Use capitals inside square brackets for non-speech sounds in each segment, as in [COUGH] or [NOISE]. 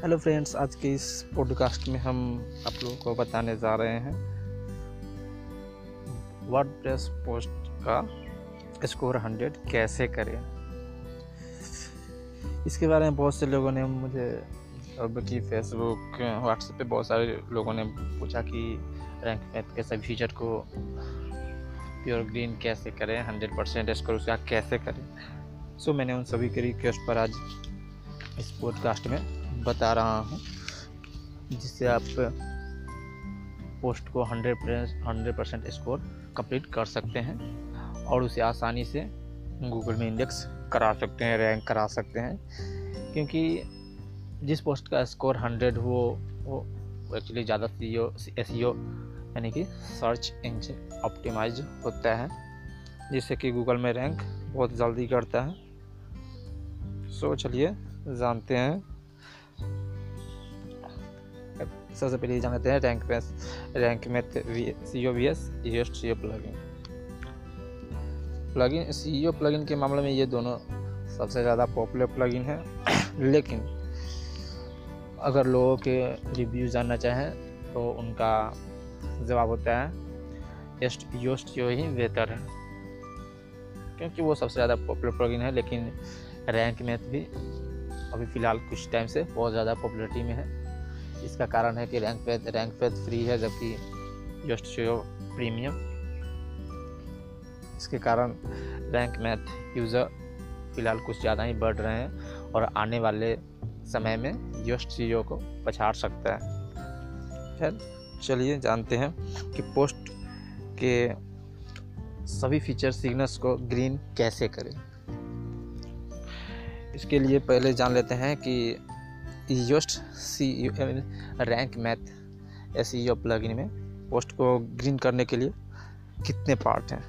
Hello friends, आज के इस पॉडकास्ट में हम आप लोगों को बताने जा रहे हैं वर्ड प्रेस पोस्ट का स्कोर हंड्रेड कैसे करें। इसके बारे में बहुत से लोगों ने मुझे, अब की फेसबुक व्हाट्सएप पे बहुत सारे लोगों ने पूछा कि रैंक मैथ के सभी फीचर को प्योर ग्रीन कैसे करें हंड्रेड परसेंट स्कोर उसका कैसे करें। सो मैंने उन सभी के रिक्वेस्ट पर आज इस पॉडकास्ट में बता रहा हूँ, जिससे आप पोस्ट को hundred hundred percent score complete कर सकते हैं और उसे आसानी से गूगल में इंडेक्स करा सकते हैं, रैंक करा सकते हैं, क्योंकि जिस पोस्ट का स्कोर हंड्रेड हो, वो एक्चुअली ज़्यादा सी ओ एस यानी कि सर्च इंजन ऑप्टिमाइज होता है, जिससे कि गूगल में रैंक बहुत जल्दी करता है। सो चलिए, जानते हैं सबसे पहले जान लेते हैं रैंक में रैंक में C O V S S C O plugin plugin C O plugin के मामले में ये दोनों सबसे ज़्यादा पॉपुलर प्लगइन है लेकिन अगर लोगों के रिव्यू जानना चाहें तो उनका जवाब होता है एस्ट योस्ट यो ही बेहतर है क्योंकि वो सबसे ज़्यादा पॉपुलर प्लगइन है लेकिन रैंक मैथ भी अभी फ़िलहाल कुछ टाइम से बहुत ज़्यादा पॉपुलरिटी में है इसका कारण है कि रैंक पे रैंक पे फ्री है, जबकि जस्ट शो प्रीमियम इसके कारण रैंक मैथ यूज़र फ़िलहाल कुछ ज़्यादा ही बढ़ रहे हैं और आने वाले समय में जस्ट सी को पछाड़ सकता है। खैर, चलिए जानते हैं कि पोस्ट के सभी फीचर सिग्नल्स को ग्रीन कैसे करें। इसके लिए पहले जान लेते हैं कि Yoast SEO Rank Math S E plugin में पोस्ट को ग्रीन करने के लिए कितने पार्ट हैं?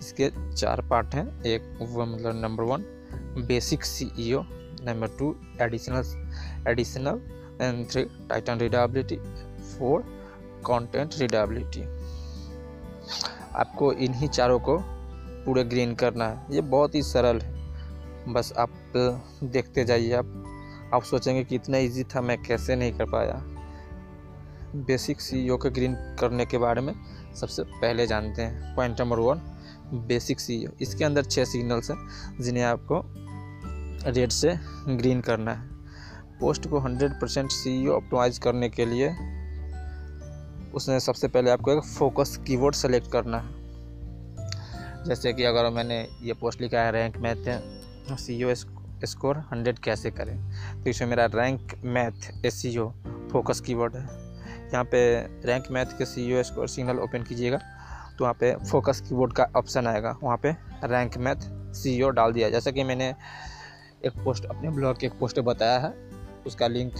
इसके चार पार्ट हैं। एक, वो मतलब number one basic S E O number two additional additional and three title readability four content readability आपको इन्हीं चारों को पूरे ग्रीन करना है। ये बहुत ही सरल है। बस आप देखते जाइए आप। आप सोचेंगे कि इतना इजी था, मैं कैसे नहीं कर पाया। बेसिक सी के ग्रीन करने के बारे में सबसे पहले जानते हैं। Point number one basic SEO इसके अंदर छः सिग्नल्स हैं जिन्हें आपको रेड से ग्रीन करना है। पोस्ट को 100 परसेंट सी ऑप्टिमाइज करने के लिए उसने सबसे पहले आपको एक फोकस कीवर्ड सेलेक्ट करना है। जैसे कि अगर मैंने ये पोस्ट लिखा है Rank Math SEO score hundred कैसे करें? तो इसमें मेरा Rank Math S focus keyword है। यहाँ पे रैंक मैथ के सी स्कोर सिग्नल ओपन कीजिएगा। तो वहाँ पे फोकस कीवर्ड का ऑप्शन आएगा। वहाँ पे रैंक मैथ सी डाल दिया जैसा कि मैंने एक पोस्ट अपने ब्लॉग के एक पोस्ट बताया है, उसका लिंक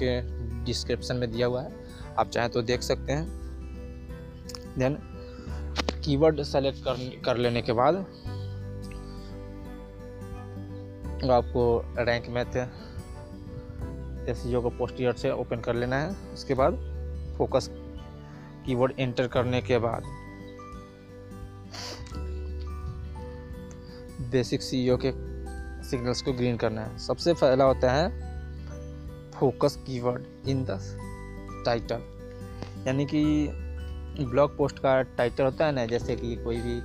डिस्क्रिप्शन में दिया हुआ है। आप चाहें तो देख सकते हैं। देन कीवर्ड सेलेक्ट कर कर लेने के बाद आपको रैंक मैथ एस को पोस्ट ईयर से ओपन कर लेना है। उसके बाद फोकस कीवर्ड एंटर करने के बाद बेसिक सी के सिग्नल्स को ग्रीन करना है। सबसे पहला होता है focus keyword in the title यानी कि ब्लॉग पोस्ट का टाइटल होता है ना, जैसे कि कोई भी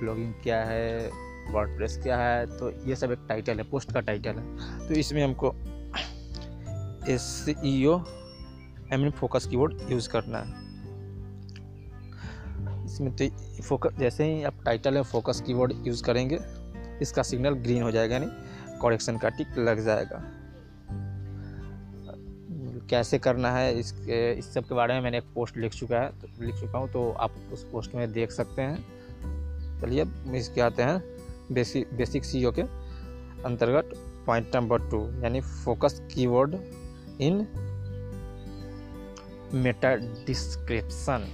ब्लॉगिंग क्या है वर्ड क्या है तो ये सब एक टाइटल है पोस्ट का टाइटल है। तो इसमें हमको S E O M focus keyword use करना है। इसमें तो फोकस जैसे ही आप टाइटल में फोकस कीवर्ड यूज़ करेंगे, इसका सिग्नल ग्रीन हो जाएगा, यानी करेक्शन का टिक लग जाएगा। कैसे करना है, इसके, इस सब के बारे में मैंने एक पोस्ट लिख चुका है तो लिख चुका हूँ तो आप उस पोस्ट में देख सकते हैं। चलिए अब इसके आते हैं। बेसिक बेसिक सी के अंतर्गत पॉइंट नंबर टू यानी focus keyword in meta description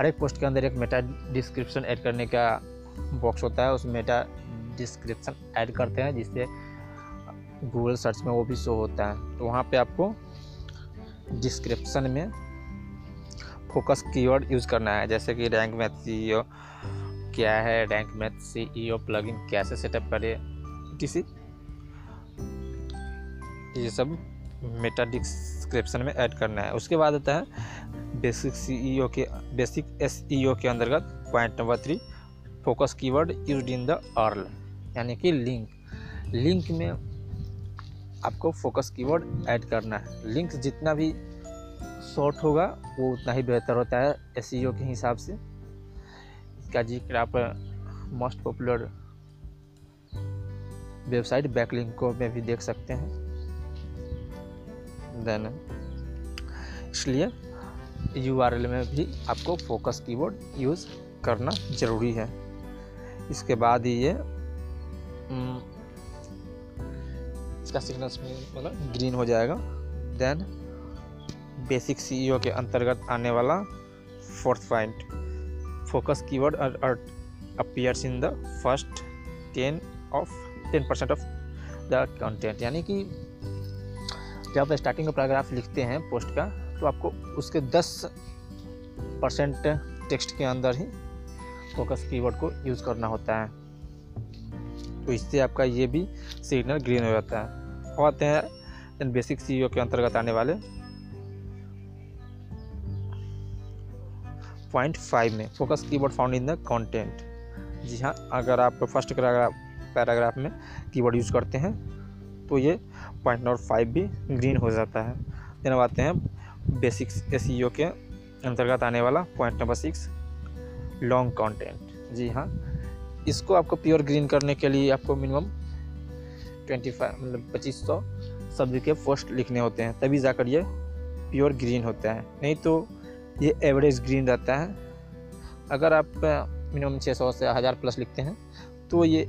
हर एक पोस्ट के अंदर एक मेटा डिस्क्रिप्शन ऐड करने का बॉक्स होता है, उस मेटा डिस्क्रिप्शन ऐड करते हैं, जिससे गूगल सर्च में वो भी शो होता है। तो वहाँ पे आपको डिस्क्रिप्शन में फोकस कीवर्ड यूज़ करना है, जैसे कि रैंक मैथ सी क्या है रैंक मैथ ओ प्लगइन कैसे सेटअप करें किसी ये सब मेटा डिस्क्रिप्शन में ऐड करना है। उसके बाद आता है बेसिक सीईओ के बेसिक एसईओ के अंतर्गत point number three focus keyword use in the URL यानी कि लिंक लिंक में आपको फोकस कीवर्ड ऐड करना है। लिंक जितना भी शॉर्ट होगा, वो उतना ही बेहतर होता है एस e के हिसाब से। इसका ज़िक्र आप मोस्ट पॉपुलर वेबसाइट बैकलिंक को में भी देख सकते हैं। देन इसलिए यूआरएल में भी आपको फोकस कीवर्ड यूज़ करना ज़रूरी है। इसके बाद ही ये इसका सिग्नल मतलब ग्रीन हो जाएगा। देन बेसिक सीईओ के अंतर्गत आने वाला fourth point focus keyword appears in the first ten of ten percent of the content यानी कि जब आप स्टार्टिंग का पैराग्राफ लिखते हैं पोस्ट का तो आपको उसके दस परसेंट टेक्स्ट के अंदर ही फोकस कीवर्ड को यूज़ करना होता है। तो इससे आपका ये भी सिग्नल ग्रीन हो जाता है। और आते हैं बेसिक सी के अंतर्गत आने वाले। पॉइंट फाइव में focus keyword found in the content. जी हाँ अगर आप फ़र्स्ट पैराग्राफ में कीवर्ड यूज़ करते हैं तो ये पॉइंट नंबर फाइव भी ग्रीन हो जाता है। देन अब आते हैं बेसिक्स एस के अंतर्गत आने वाला point number six, long content. जी हाँ इसको आपको प्योर ग्रीन करने के लिए आपको मिनिमम ट्वेंटी फाइव मतलब पच्चीस सौ शब्द के पोस्ट लिखने होते हैं, तभी जाकर ये प्योर ग्रीन होता है। नहीं तो ये एवरेज ग्रीन रहता है। अगर आप मिनिमम छः सौ से हज़ार प्लस लिखते हैं तो ये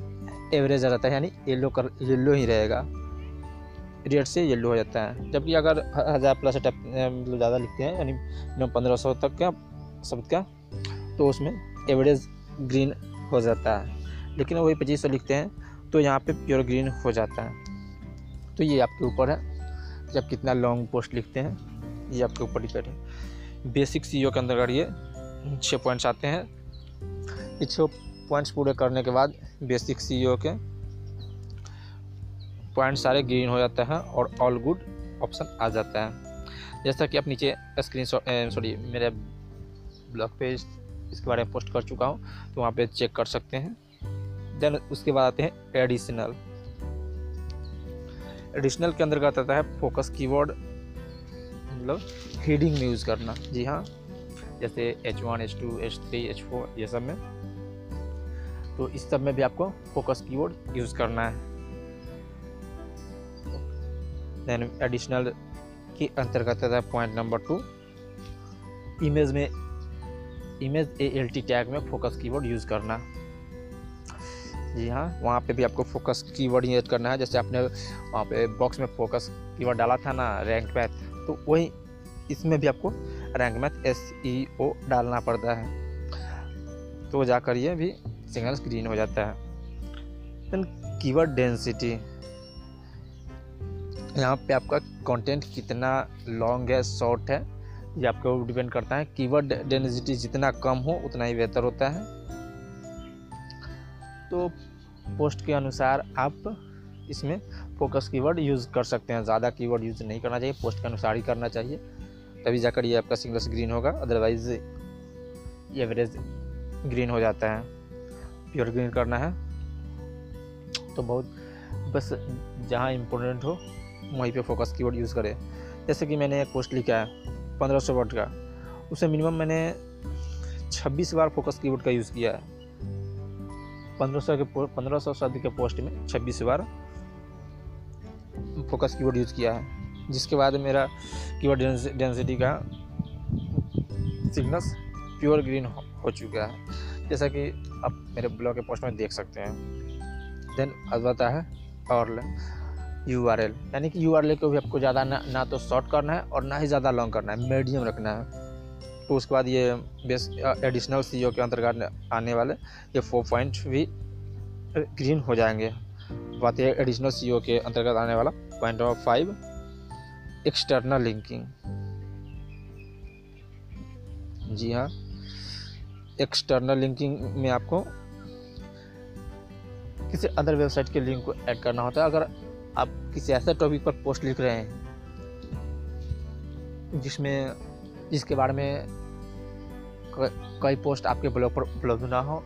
एवरेज रहता है, यानी येलो कर येलो ही रहेगा। रेड से येलो हो जाता है। जबकि अगर हज़ार प्लस मतलब ज़्यादा लिखते हैं, यानी मिनिमम पंद्रह सौ तक का शब्द का तो उसमें एवरेज ग्रीन हो जाता है। लेकिन वही पच्चीस सौ लिखते हैं तो यहाँ पे प्योर ग्रीन हो जाता है। तो ये आपके ऊपर है। जब कितना लॉन्ग पोस्ट लिखते हैं, ये आपके ऊपर डिपेंड है। बेसिक सीओ के अंदर ये छः पॉइंट्स आते हैं। ये छः पॉइंट्स पूरे करने के बाद बेसिक सीओ के पॉइंट सारे ग्रीन हो जाते हैं और ऑल गुड ऑप्शन आ जाता है। जैसा कि आप नीचे स्क्रीन सॉरी मेरे ब्लॉग पेज इसके बारे में पोस्ट कर चुका हूँ तो वहाँ पे चेक कर सकते हैं। देन उसके बाद आते हैं एडिशनल एडिशनल के अंतर्गत आता है फोकस कीवर्ड मतलब हीडिंग में यूज़ करना। जी हाँ जैसे H one H two H three H four ये सब में। तो इस सब में भी आपको फोकस कीवर्ड यूज़ करना है। देन एडिशनल के अंतर्गत है पॉइंट नंबर टू इमेज में image A L T tag में फोकस कीवर्ड यूज़ करना। जी हाँ वहाँ पे भी आपको फोकस कीवर्ड यूज़ करना है। जैसे आपने वहाँ पे बॉक्स में फोकस कीवर्ड डाला था ना रैंक मैथ तो वही इसमें भी आपको Rank Math S E O डालना पड़ता है। तो जाकर ये भी सिंगल स्क्रीन हो जाता है। देन कीवर्ड डेंसिटी यहाँ पे आपका कंटेंट कितना लॉन्ग है शॉर्ट है, ये आपके ऊपर डिपेंड करता है। कीवर्ड डेंसिटी जितना कम हो, उतना ही बेहतर होता है। तो पोस्ट के अनुसार आप इसमें फोकस कीवर्ड यूज़ कर सकते हैं। ज़्यादा कीवर्ड यूज़ नहीं करना चाहिए पोस्ट के अनुसार ही करना चाहिए। तभी जाकर ये आपका सिंगल ग्रीन होगा। अदरवाइज़ एवरेज ग्रीन हो जाता है। प्योर ग्रीन करना है। तो बहुत, बस जहाँ इम्पोर्टेंट हो, वहीं पे फोकस कीवर्ड यूज़ करें। जैसे कि मैंने एक पोस्ट लिखा है, पंद्रह सौ वर्ड का। उसे मिनिमम मैंने छब्बीस बार फोकस कीवर्ड का यूज़ किया है। पंद्रह सौ के पंद्रह सौ शब्द के पोस्ट में छब्बीस बार फोकस कीवर्ड यूज़ किया है, जिसके बाद मेरा कीवर्ड डेंसिटी का सिग्नस प्योर ग्रीन हो चुका है। जैसा कि आप मेरे ब्लॉग के पोस्ट में देख सकते हैं। देन अब आता है, और यू आर एल यानी कि यू आर एल को भी आपको ज़्यादा ना ना तो शॉर्ट करना है, और ना ही ज़्यादा लॉन्ग करना है मीडियम रखना है। तो उसके बाद ये बेस एडिशनल सीओ के अंतर्गत आने वाले ये फोर पॉइंट भी ग्रीन हो जाएँगे। बात ये एडिशनल सीओ के अंतर्गत आने वाला point number five external linking जी हाँ एक्सटर्नल लिंकिंग में आपको किसी अदर वेबसाइट के लिंक को ऐड करना होता है। अगर आप किसी ऐसे टॉपिक पर पोस्ट लिख रहे हैं, जिसमें, जिसके बारे में कई पोस्ट आपके ब्लॉग पर उपलब्ध ना हो,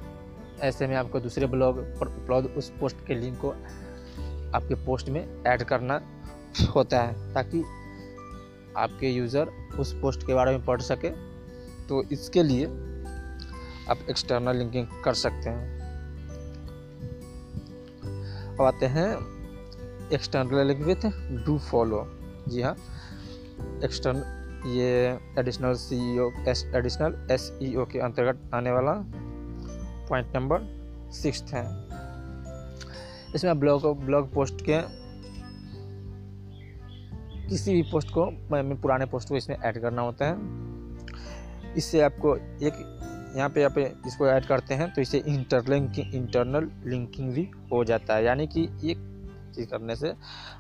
ऐसे में आपको दूसरे ब्लॉग पर उपलब्ध उस पोस्ट के लिंक को आपके पोस्ट में ऐड करना होता है, ताकि आपके यूज़र उस पोस्ट के बारे में पढ़ सके। तो इसके लिए आप एक्सटर्नल लिंकिंग कर सकते हैं। अब आते हैं external link with do follow जी हाँ एक्सटर्न ये additional SEO additional S E O के अंतर्गत आने वाला पॉइंट नंबर सिक्स है। इसमें ब्लॉग ब्लॉग पोस्ट के किसी भी पोस्ट को, मैं पुराने पोस्ट को इसमें ऐड करना होता है। इससे आपको एक, यहाँ पे आप इसको ऐड करते हैं तो इसे इंटरलिंक इंटरनल लिंकिंग भी हो जाता है। यानी कि एक चीज़ करने से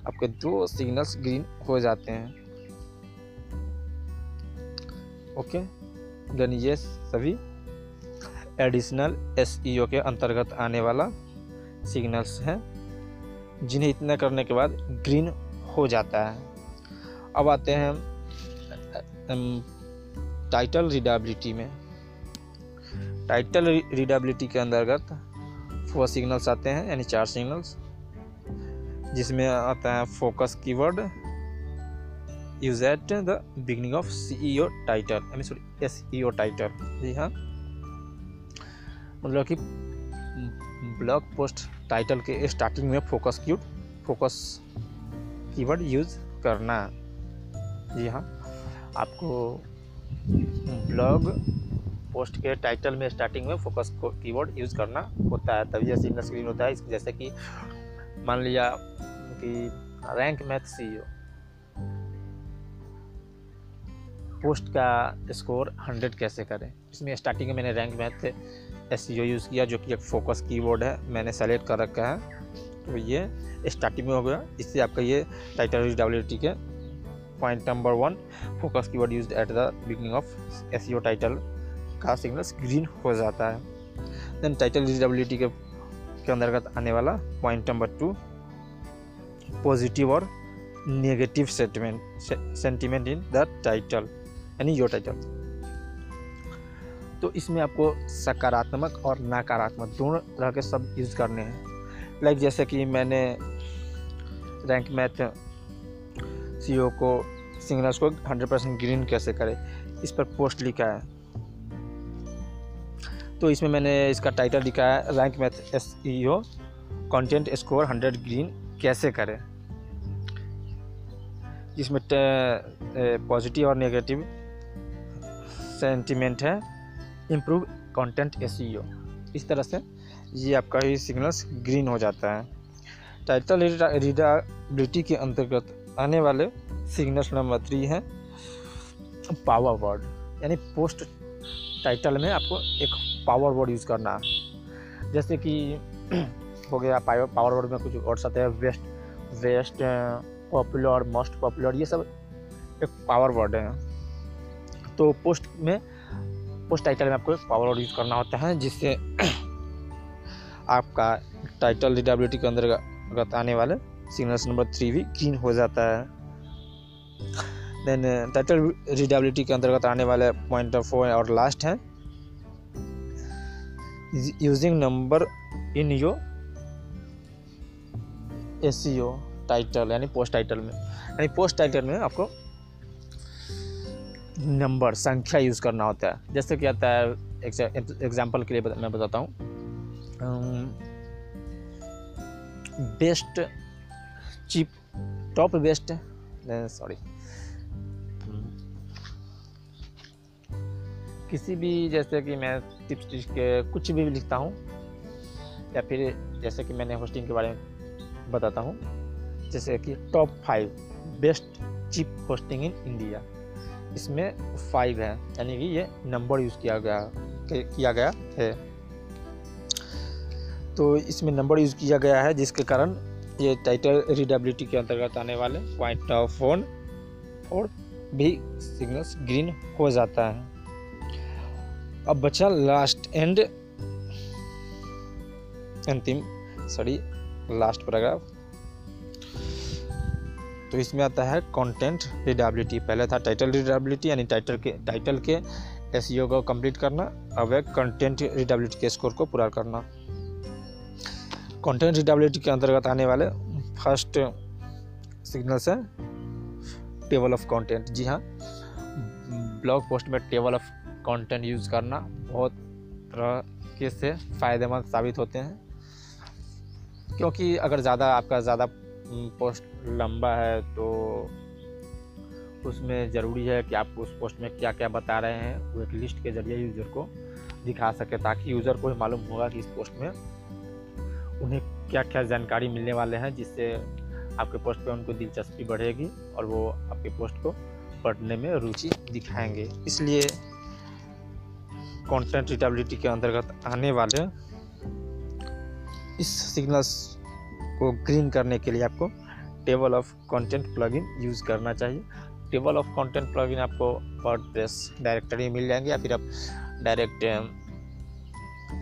आपके दो सिग्नल्स ग्रीन हो जाते हैं। ओके देन ये सभी एडिशनल एस के अंतर्गत आने वाला सिग्नल्स हैं, जिन्हें इतना करने के बाद ग्रीन हो जाता है। अब आते हैं टाइटल रीडेबिलिटी में। टाइटल रीडेबिलिटी के अंतर्गत फोर सिग्नल्स आते हैं, यानी चार सिग्नल्स जिसमें आता है focus keyword use at the beginning of SEO title mean sorry SEO title जी हाँ। मतलब कि ब्लॉग पोस्ट टाइटल के स्टार्टिंग में फोकस की फोकस कीवर्ड यूज़ करना। जी हाँ आपको ब्लॉग पोस्ट के टाइटल में स्टार्टिंग में फोकस कीवर्ड यूज़ करना होता है, तभी सिंगल स्क्रीन होता है। जैसे कि मान लिया कि रैंक मैथ सी पोस्ट का स्कोर हंड्रेड कैसे करें? इसमें स्टार्टिंग में मैंने रैंक मैथ एस यूज़ किया, जो कि एक फोकस कीवर्ड है, मैंने सेलेक्ट कर रखा है। तो ये स्टार्टिंग में हो गया। इससे आपका ये टाइटल डब्ल्यू टी के point number one focus keyword used at the beginning of S title का सिग्नल ग्रीन हो जाता है। देन टाइटल रीडेबिलिटी के के अंतर्गत आने वाला पॉइंट नंबर टू पॉजिटिव और negative sentiment sentiment in the title यानी योर टाइटल तो इसमें आपको सकारात्मक और नकारात्मक दोनों तरह के शब्द यूज़ करने हैं। लाइक जैसे कि मैंने रैंक मैथ सी को सिग्नल्स को 100 परसेंट ग्रीन कैसे करें, इस पर पोस्ट लिखा है। तो इसमें मैंने इसका टाइटल लिखा है Rank Math S E O content score 100 green कैसे करें। जिसमें पॉजिटिव और नेगेटिव सेंटिमेंट है। इम्प्रूव कंटेंट एस इस तरह से ये आपका ही सिग्नल्स ग्रीन हो जाता है। टाइटल रीडाबिलिटी के अंतर्गत आने वाले सिग्नल्स नंबर थ्री हैं पावर वर्ड यानी पोस्ट टाइटल में आपको एक पावर वर्ड यूज़ करना जैसे कि [CLEARS THROAT] हो गया पावर पावर वर्ड में कुछ वर्ड्स आते हैं best best popular most popular ये सब एक पावर वर्ड है। तो पोस्ट में पोस्ट टाइटल में आपको पावर वर्ड यूज़ करना होता है, जिससे [CLEARS THROAT] आपका टाइटल रीडेबिलिटी के अंतर्गत आने वाले सिग्नल्स नंबर थ्री भी ग्रीन हो जाता है। देन टाइटल रीडेबिलिटी के अंतर्गत आने वाले पॉइंट फोर और लास्ट है। Using number in your S title यानी पोस्ट टाइटल में, यानी पोस्ट टाइटल में आपको नंबर, संख्या यूज़ करना होता है। जैसे कि आता है एग्ज़ाम्पल के लिए मैं बताता हूँ। Best cheap top best sorry किसी भी, जैसे कि मैं टिप्स टिप्स के कुछ भी लिखता हूँ, या फिर जैसे कि मैंने होस्टिंग के बारे में बताता हूँ, जैसे कि top five best cheap hosting in India इसमें फाइव है, यानी कि ये नंबर यूज़ किया गया किया गया है। तो इसमें नंबर यूज़ किया गया है, जिसके कारण ये टाइटल रीडेबिलिटी के अंतर्गत आने वाले पॉइंट ऑफ़ फ़ोन और भी सिग्नल्स ग्रीन हो जाता है। अब बचा लास्ट एंड अंतिम सॉरी लास्ट पैराग्राफ तो इसमें आता है कंटेंट रीडेबिलिटी पहले था टाइटल रीडेबिलिटी यानी टाइटल के टाइटल के एस को कंप्लीट करना, अब है कंटेंट रीडेबिलिटी के स्कोर को पूरा करना। कंटेंट रीडेबिलिटी के अंतर्गत आने वाले फ़र्स्ट सिग्नल्स है टेबल ऑफ़ कंटेंट जी हाँ ब्लॉग पोस्ट में टेबल ऑफ़ कंटेंट यूज़ करना बहुत तरह के से फ़ायदेमंद साबित होते हैं। क्योंकि अगर ज़्यादा, आपका ज़्यादा पोस्ट लंबा है तो उसमें ज़रूरी है कि आप उस पोस्ट में क्या क्या बता रहे हैं, वो एक लिस्ट के ज़रिए यूज़र को दिखा सके, ताकि यूज़र को मालूम होगा कि इस पोस्ट में उन्हें क्या क्या जानकारी मिलने वाले हैं, जिससे आपके पोस्ट पे उनको दिलचस्पी बढ़ेगी और वो आपके पोस्ट को पढ़ने में रुचि दिखाएँगे। इसलिए कंटेंट रिटेबिलिटी के अंतर्गत आने वाले इस सिग्नल्स को ग्रीन करने के लिए आपको table of content plugin use करना चाहिए। टेबल ऑफ़ कंटेंट प्लगइन आपको वर्ड वर्डप्रेस डायरेक्टरी मिल जाएँगे या फिर आप डायरेक्ट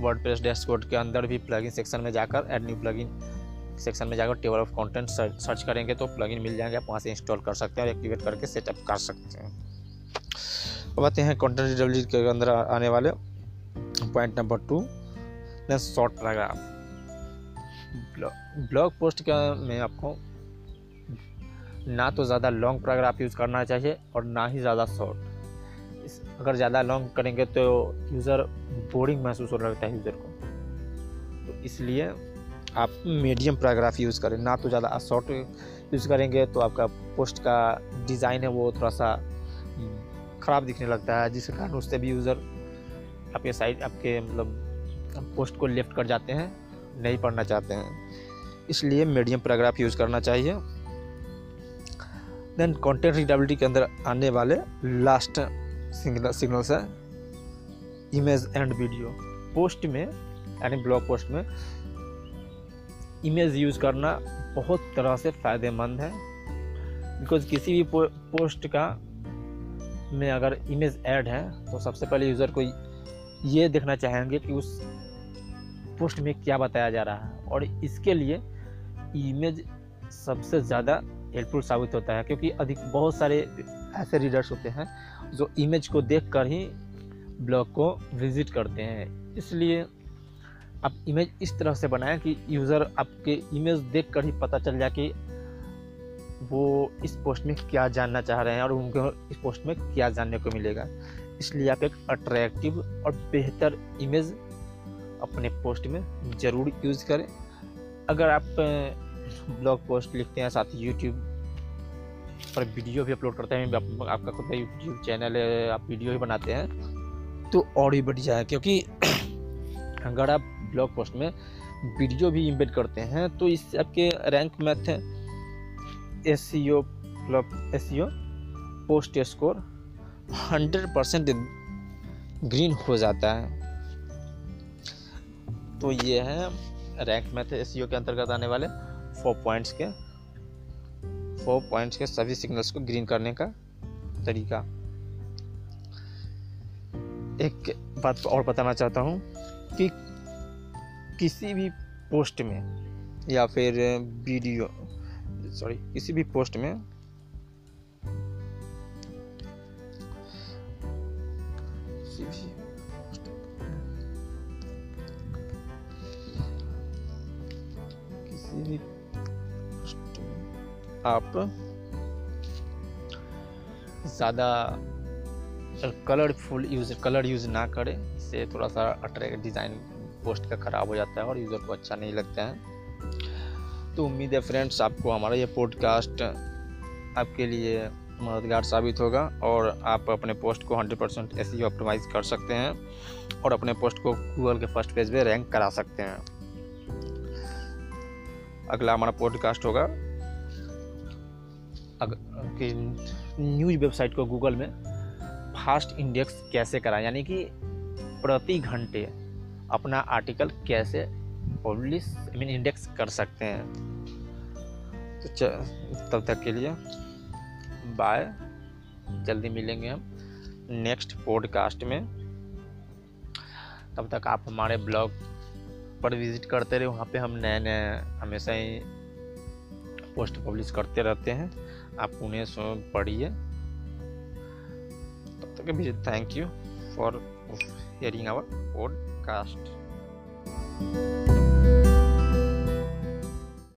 वर्डप्रेस डैशबोर्ड के अंदर भी प्लगइन सेक्शन में जाकर एड न्यू प्लगइन सेक्शन में जाकर टेबल ऑफ़ कंटेंट सर्च करेंगे तो प्लगइन मिल जाएँगे, आप वहाँ से इंस्टॉल कर सकते हैं और एक्टिवेट करके सेटअप कर सकते हैं। अब आते हैं कंटेंट रीडेबिलिटी के अंदर आने वाले point number two short paragraph blog post का में आपको ना तो ज़्यादा लॉन्ग पैराग्राफ यूज़ करना चाहिए और ना ही ज़्यादा शॉर्ट अगर ज़्यादा लॉन्ग करेंगे तो यूज़र बोरिंग महसूस होने लगता है यूज़र को. तो इसलिए आप मीडियम पैराग्राफ यूज़ करें, ना तो ज़्यादा शॉर्ट यूज़ करेंगे तो आपका पोस्ट का डिज़ाइन है वो थोड़ा सा ख़राब दिखने लगता है, जिसके कारण उससे भी यूज़र आपके साइड आपके मतलब पोस्ट को लेफ़्ट कर जाते हैं। नहीं पढ़ना चाहते हैं। इसलिए मीडियम पैराग्राफ यूज़ करना चाहिए देन कंटेंट रीडेबिलिटी के अंदर आने वाले लास्ट सिग्नल सिग्नल्स है। इमेज एंड वीडियो पोस्ट में, यानी ब्लॉग पोस्ट में इमेज यूज़ करना बहुत तरह से फ़ायदेमंद है। बिकॉज़ किसी भी पोस्ट का में अगर इमेज ऐड है तो सबसे पहले यूज़र को ये देखना चाहेंगे कि उस पोस्ट में क्या बताया जा रहा है और इसके लिए इमेज सबसे ज़्यादा हेल्पफुल साबित होता है क्योंकि अधिक बहुत सारे ऐसे रीडर्स होते हैं जो इमेज को देख कर ही ब्लॉग को विज़िट करते हैं। इसलिए आप इमेज इस तरह से बनाएँ कि यूज़र आपके इमेज देख कर ही पता चल जाए कि वो इस पोस्ट में क्या जानना चाह रहे हैं और उनको इस पोस्ट में क्या जानने को मिलेगा। इसलिए आप एक अट्रैक्टिव और बेहतर इमेज अपने पोस्ट में ज़रूर यूज़ करें। अगर आप ब्लॉग पोस्ट लिखते हैं साथ ही यूट्यूब पर वीडियो भी अपलोड करते हैं आप, आपका खुद का यूट्यूब चैनल है आप वीडियो ही बनाते हैं तो और भी बढ़िया है क्योंकि [CLEARS THROAT] अगर आप ब्लॉग पोस्ट में वीडियो भी इम्बेड करते हैं तो इससे आपके रैंक मैथ है। S E O S post score hundred percent green हो जाता है। तो ये है रैंक मैथ एस के अंतर्गत आने वाले फोर पॉइंट्स के। फोर पॉइंट्स के सभी सिग्नल्स को ग्रीन करने का तरीका। एक बात और बताना चाहता हूँ कि किसी भी पोस्ट में या फिर वीडियो सॉरी किसी भी पोस्ट में आप? ज़्यादा कलरफुल यूज़ कलर यूज़ ना करें। इससे थोड़ा सा अट्रैक्ट डिज़ाइन पोस्ट का ख़राब हो जाता है और यूज़र को अच्छा नहीं लगता है। तो उम्मीद है फ्रेंड्स आपको हमारा ये पॉडकास्ट आपके लिए मददगार साबित होगा और आप अपने पोस्ट को 100 परसेंट ऐसे ऑप्टिमाइज कर सकते हैं और अपने पोस्ट को गूगल के फ़र्स्ट पेज पे रैंक करा सकते हैं। अगला हमारा पॉडकास्ट होगा। कि न्यूज़ वेबसाइट को गूगल में फास्ट इंडेक्स कैसे कराएँ? यानी कि प्रति घंटे अपना आर्टिकल कैसे पब्लिश आई मीन इंडेक्स कर सकते हैं। तो तब तक के लिए बाय जल्दी मिलेंगे हम नेक्स्ट पॉडकास्ट में। तब तक आप हमारे ब्लॉग पर विज़िट करते रहे, वहाँ पे हम नए नए हमेशा ही पोस्ट पब्लिश करते रहते हैं। आप उन्हें पढ़िए। तब तक भी thank you for hearing our podcast